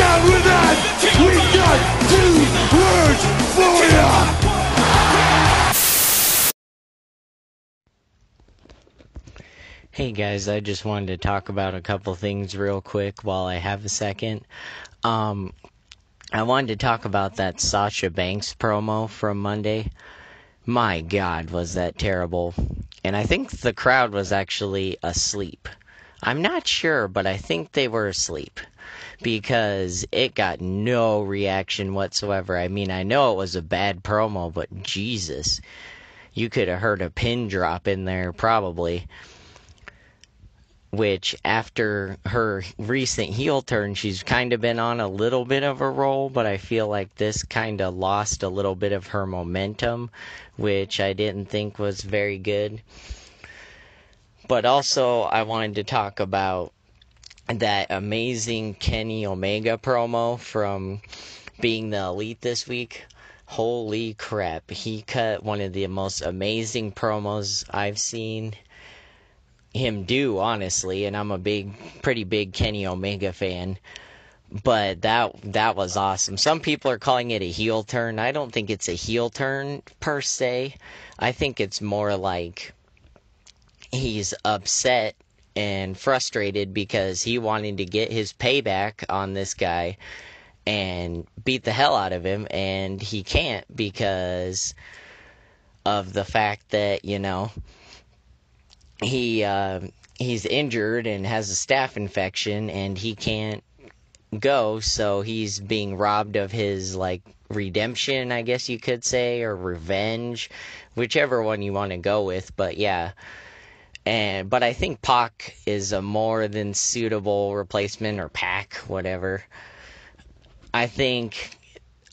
And with we got two words for ya! Hey guys, I just wanted to talk about a couple things real quick while I have a second. Um, I wanted to talk about that Sasha Banks promo from Monday. My God, was that terrible. And I think the crowd was actually asleep. I'm not sure, but I think they were asleep because it got no reaction whatsoever. I mean, I know it was a bad promo, but Jesus, you could have heard a pin drop in there probably which after her recent heel turn, she's kind of been on a little bit of a roll, but I feel like this kind of lost a little bit of her momentum, which I didn't think was very good. But also, I wanted to talk about that amazing Kenny Omega promo from being the elite this week. Holy crap, he cut one of the most amazing promos I've seen him do, honestly, and I'm a big, pretty big Kenny Omega fan. But that that was awesome. Some people are calling it a heel turn. I don't think it's a heel turn per se. I think it's more like he's upset and frustrated because he wanted to get his payback on this guy and beat the hell out of him and he can't because of the fact that, you know, he uh, he's injured and has a staph infection and he can't go so he's being robbed of his like redemption i guess you could say or revenge whichever one you want to go with. But yeah and but i think Pac is a more than suitable replacement or pack whatever i think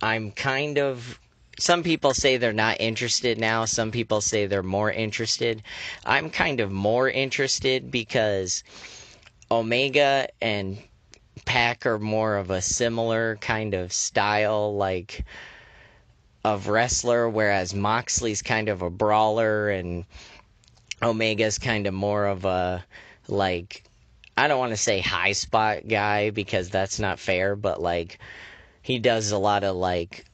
i'm kind of some people say they're not interested now. Some people say they're more interested. I'm kind of more interested because Omega and Pac are more of a similar kind of style, like of wrestler, whereas Moxley's kind of a brawler and Omega's kind of more of a like I don't want to say high spot guy because that's not fair, but like he does a lot of like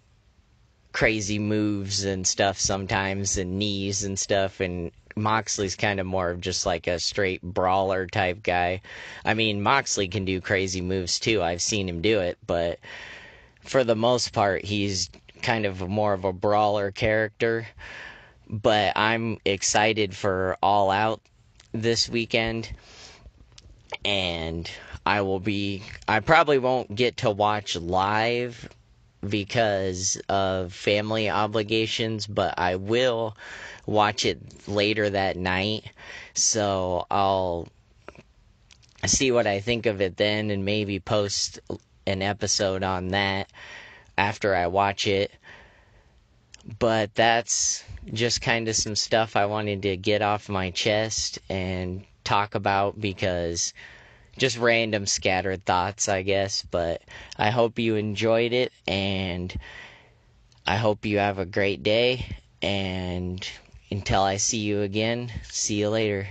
crazy moves and stuff sometimes and knees and stuff and Moxley's kind of more of just like a straight brawler type guy. I mean, Moxley can do crazy moves too. I've seen him do it, but for the most part, he's kind of more of a brawler character. But I'm excited for All Out this weekend. And I will be, I probably won't get to watch live because of family obligations, but I will watch it later that night. So I'll see what I think of it then and maybe post an episode on that after I watch it. But that's just kind of some stuff I wanted to get off my chest and talk about because just random scattered thoughts, I guess. But I hope you enjoyed it, and I hope you have a great day. And until I see you again, see you later.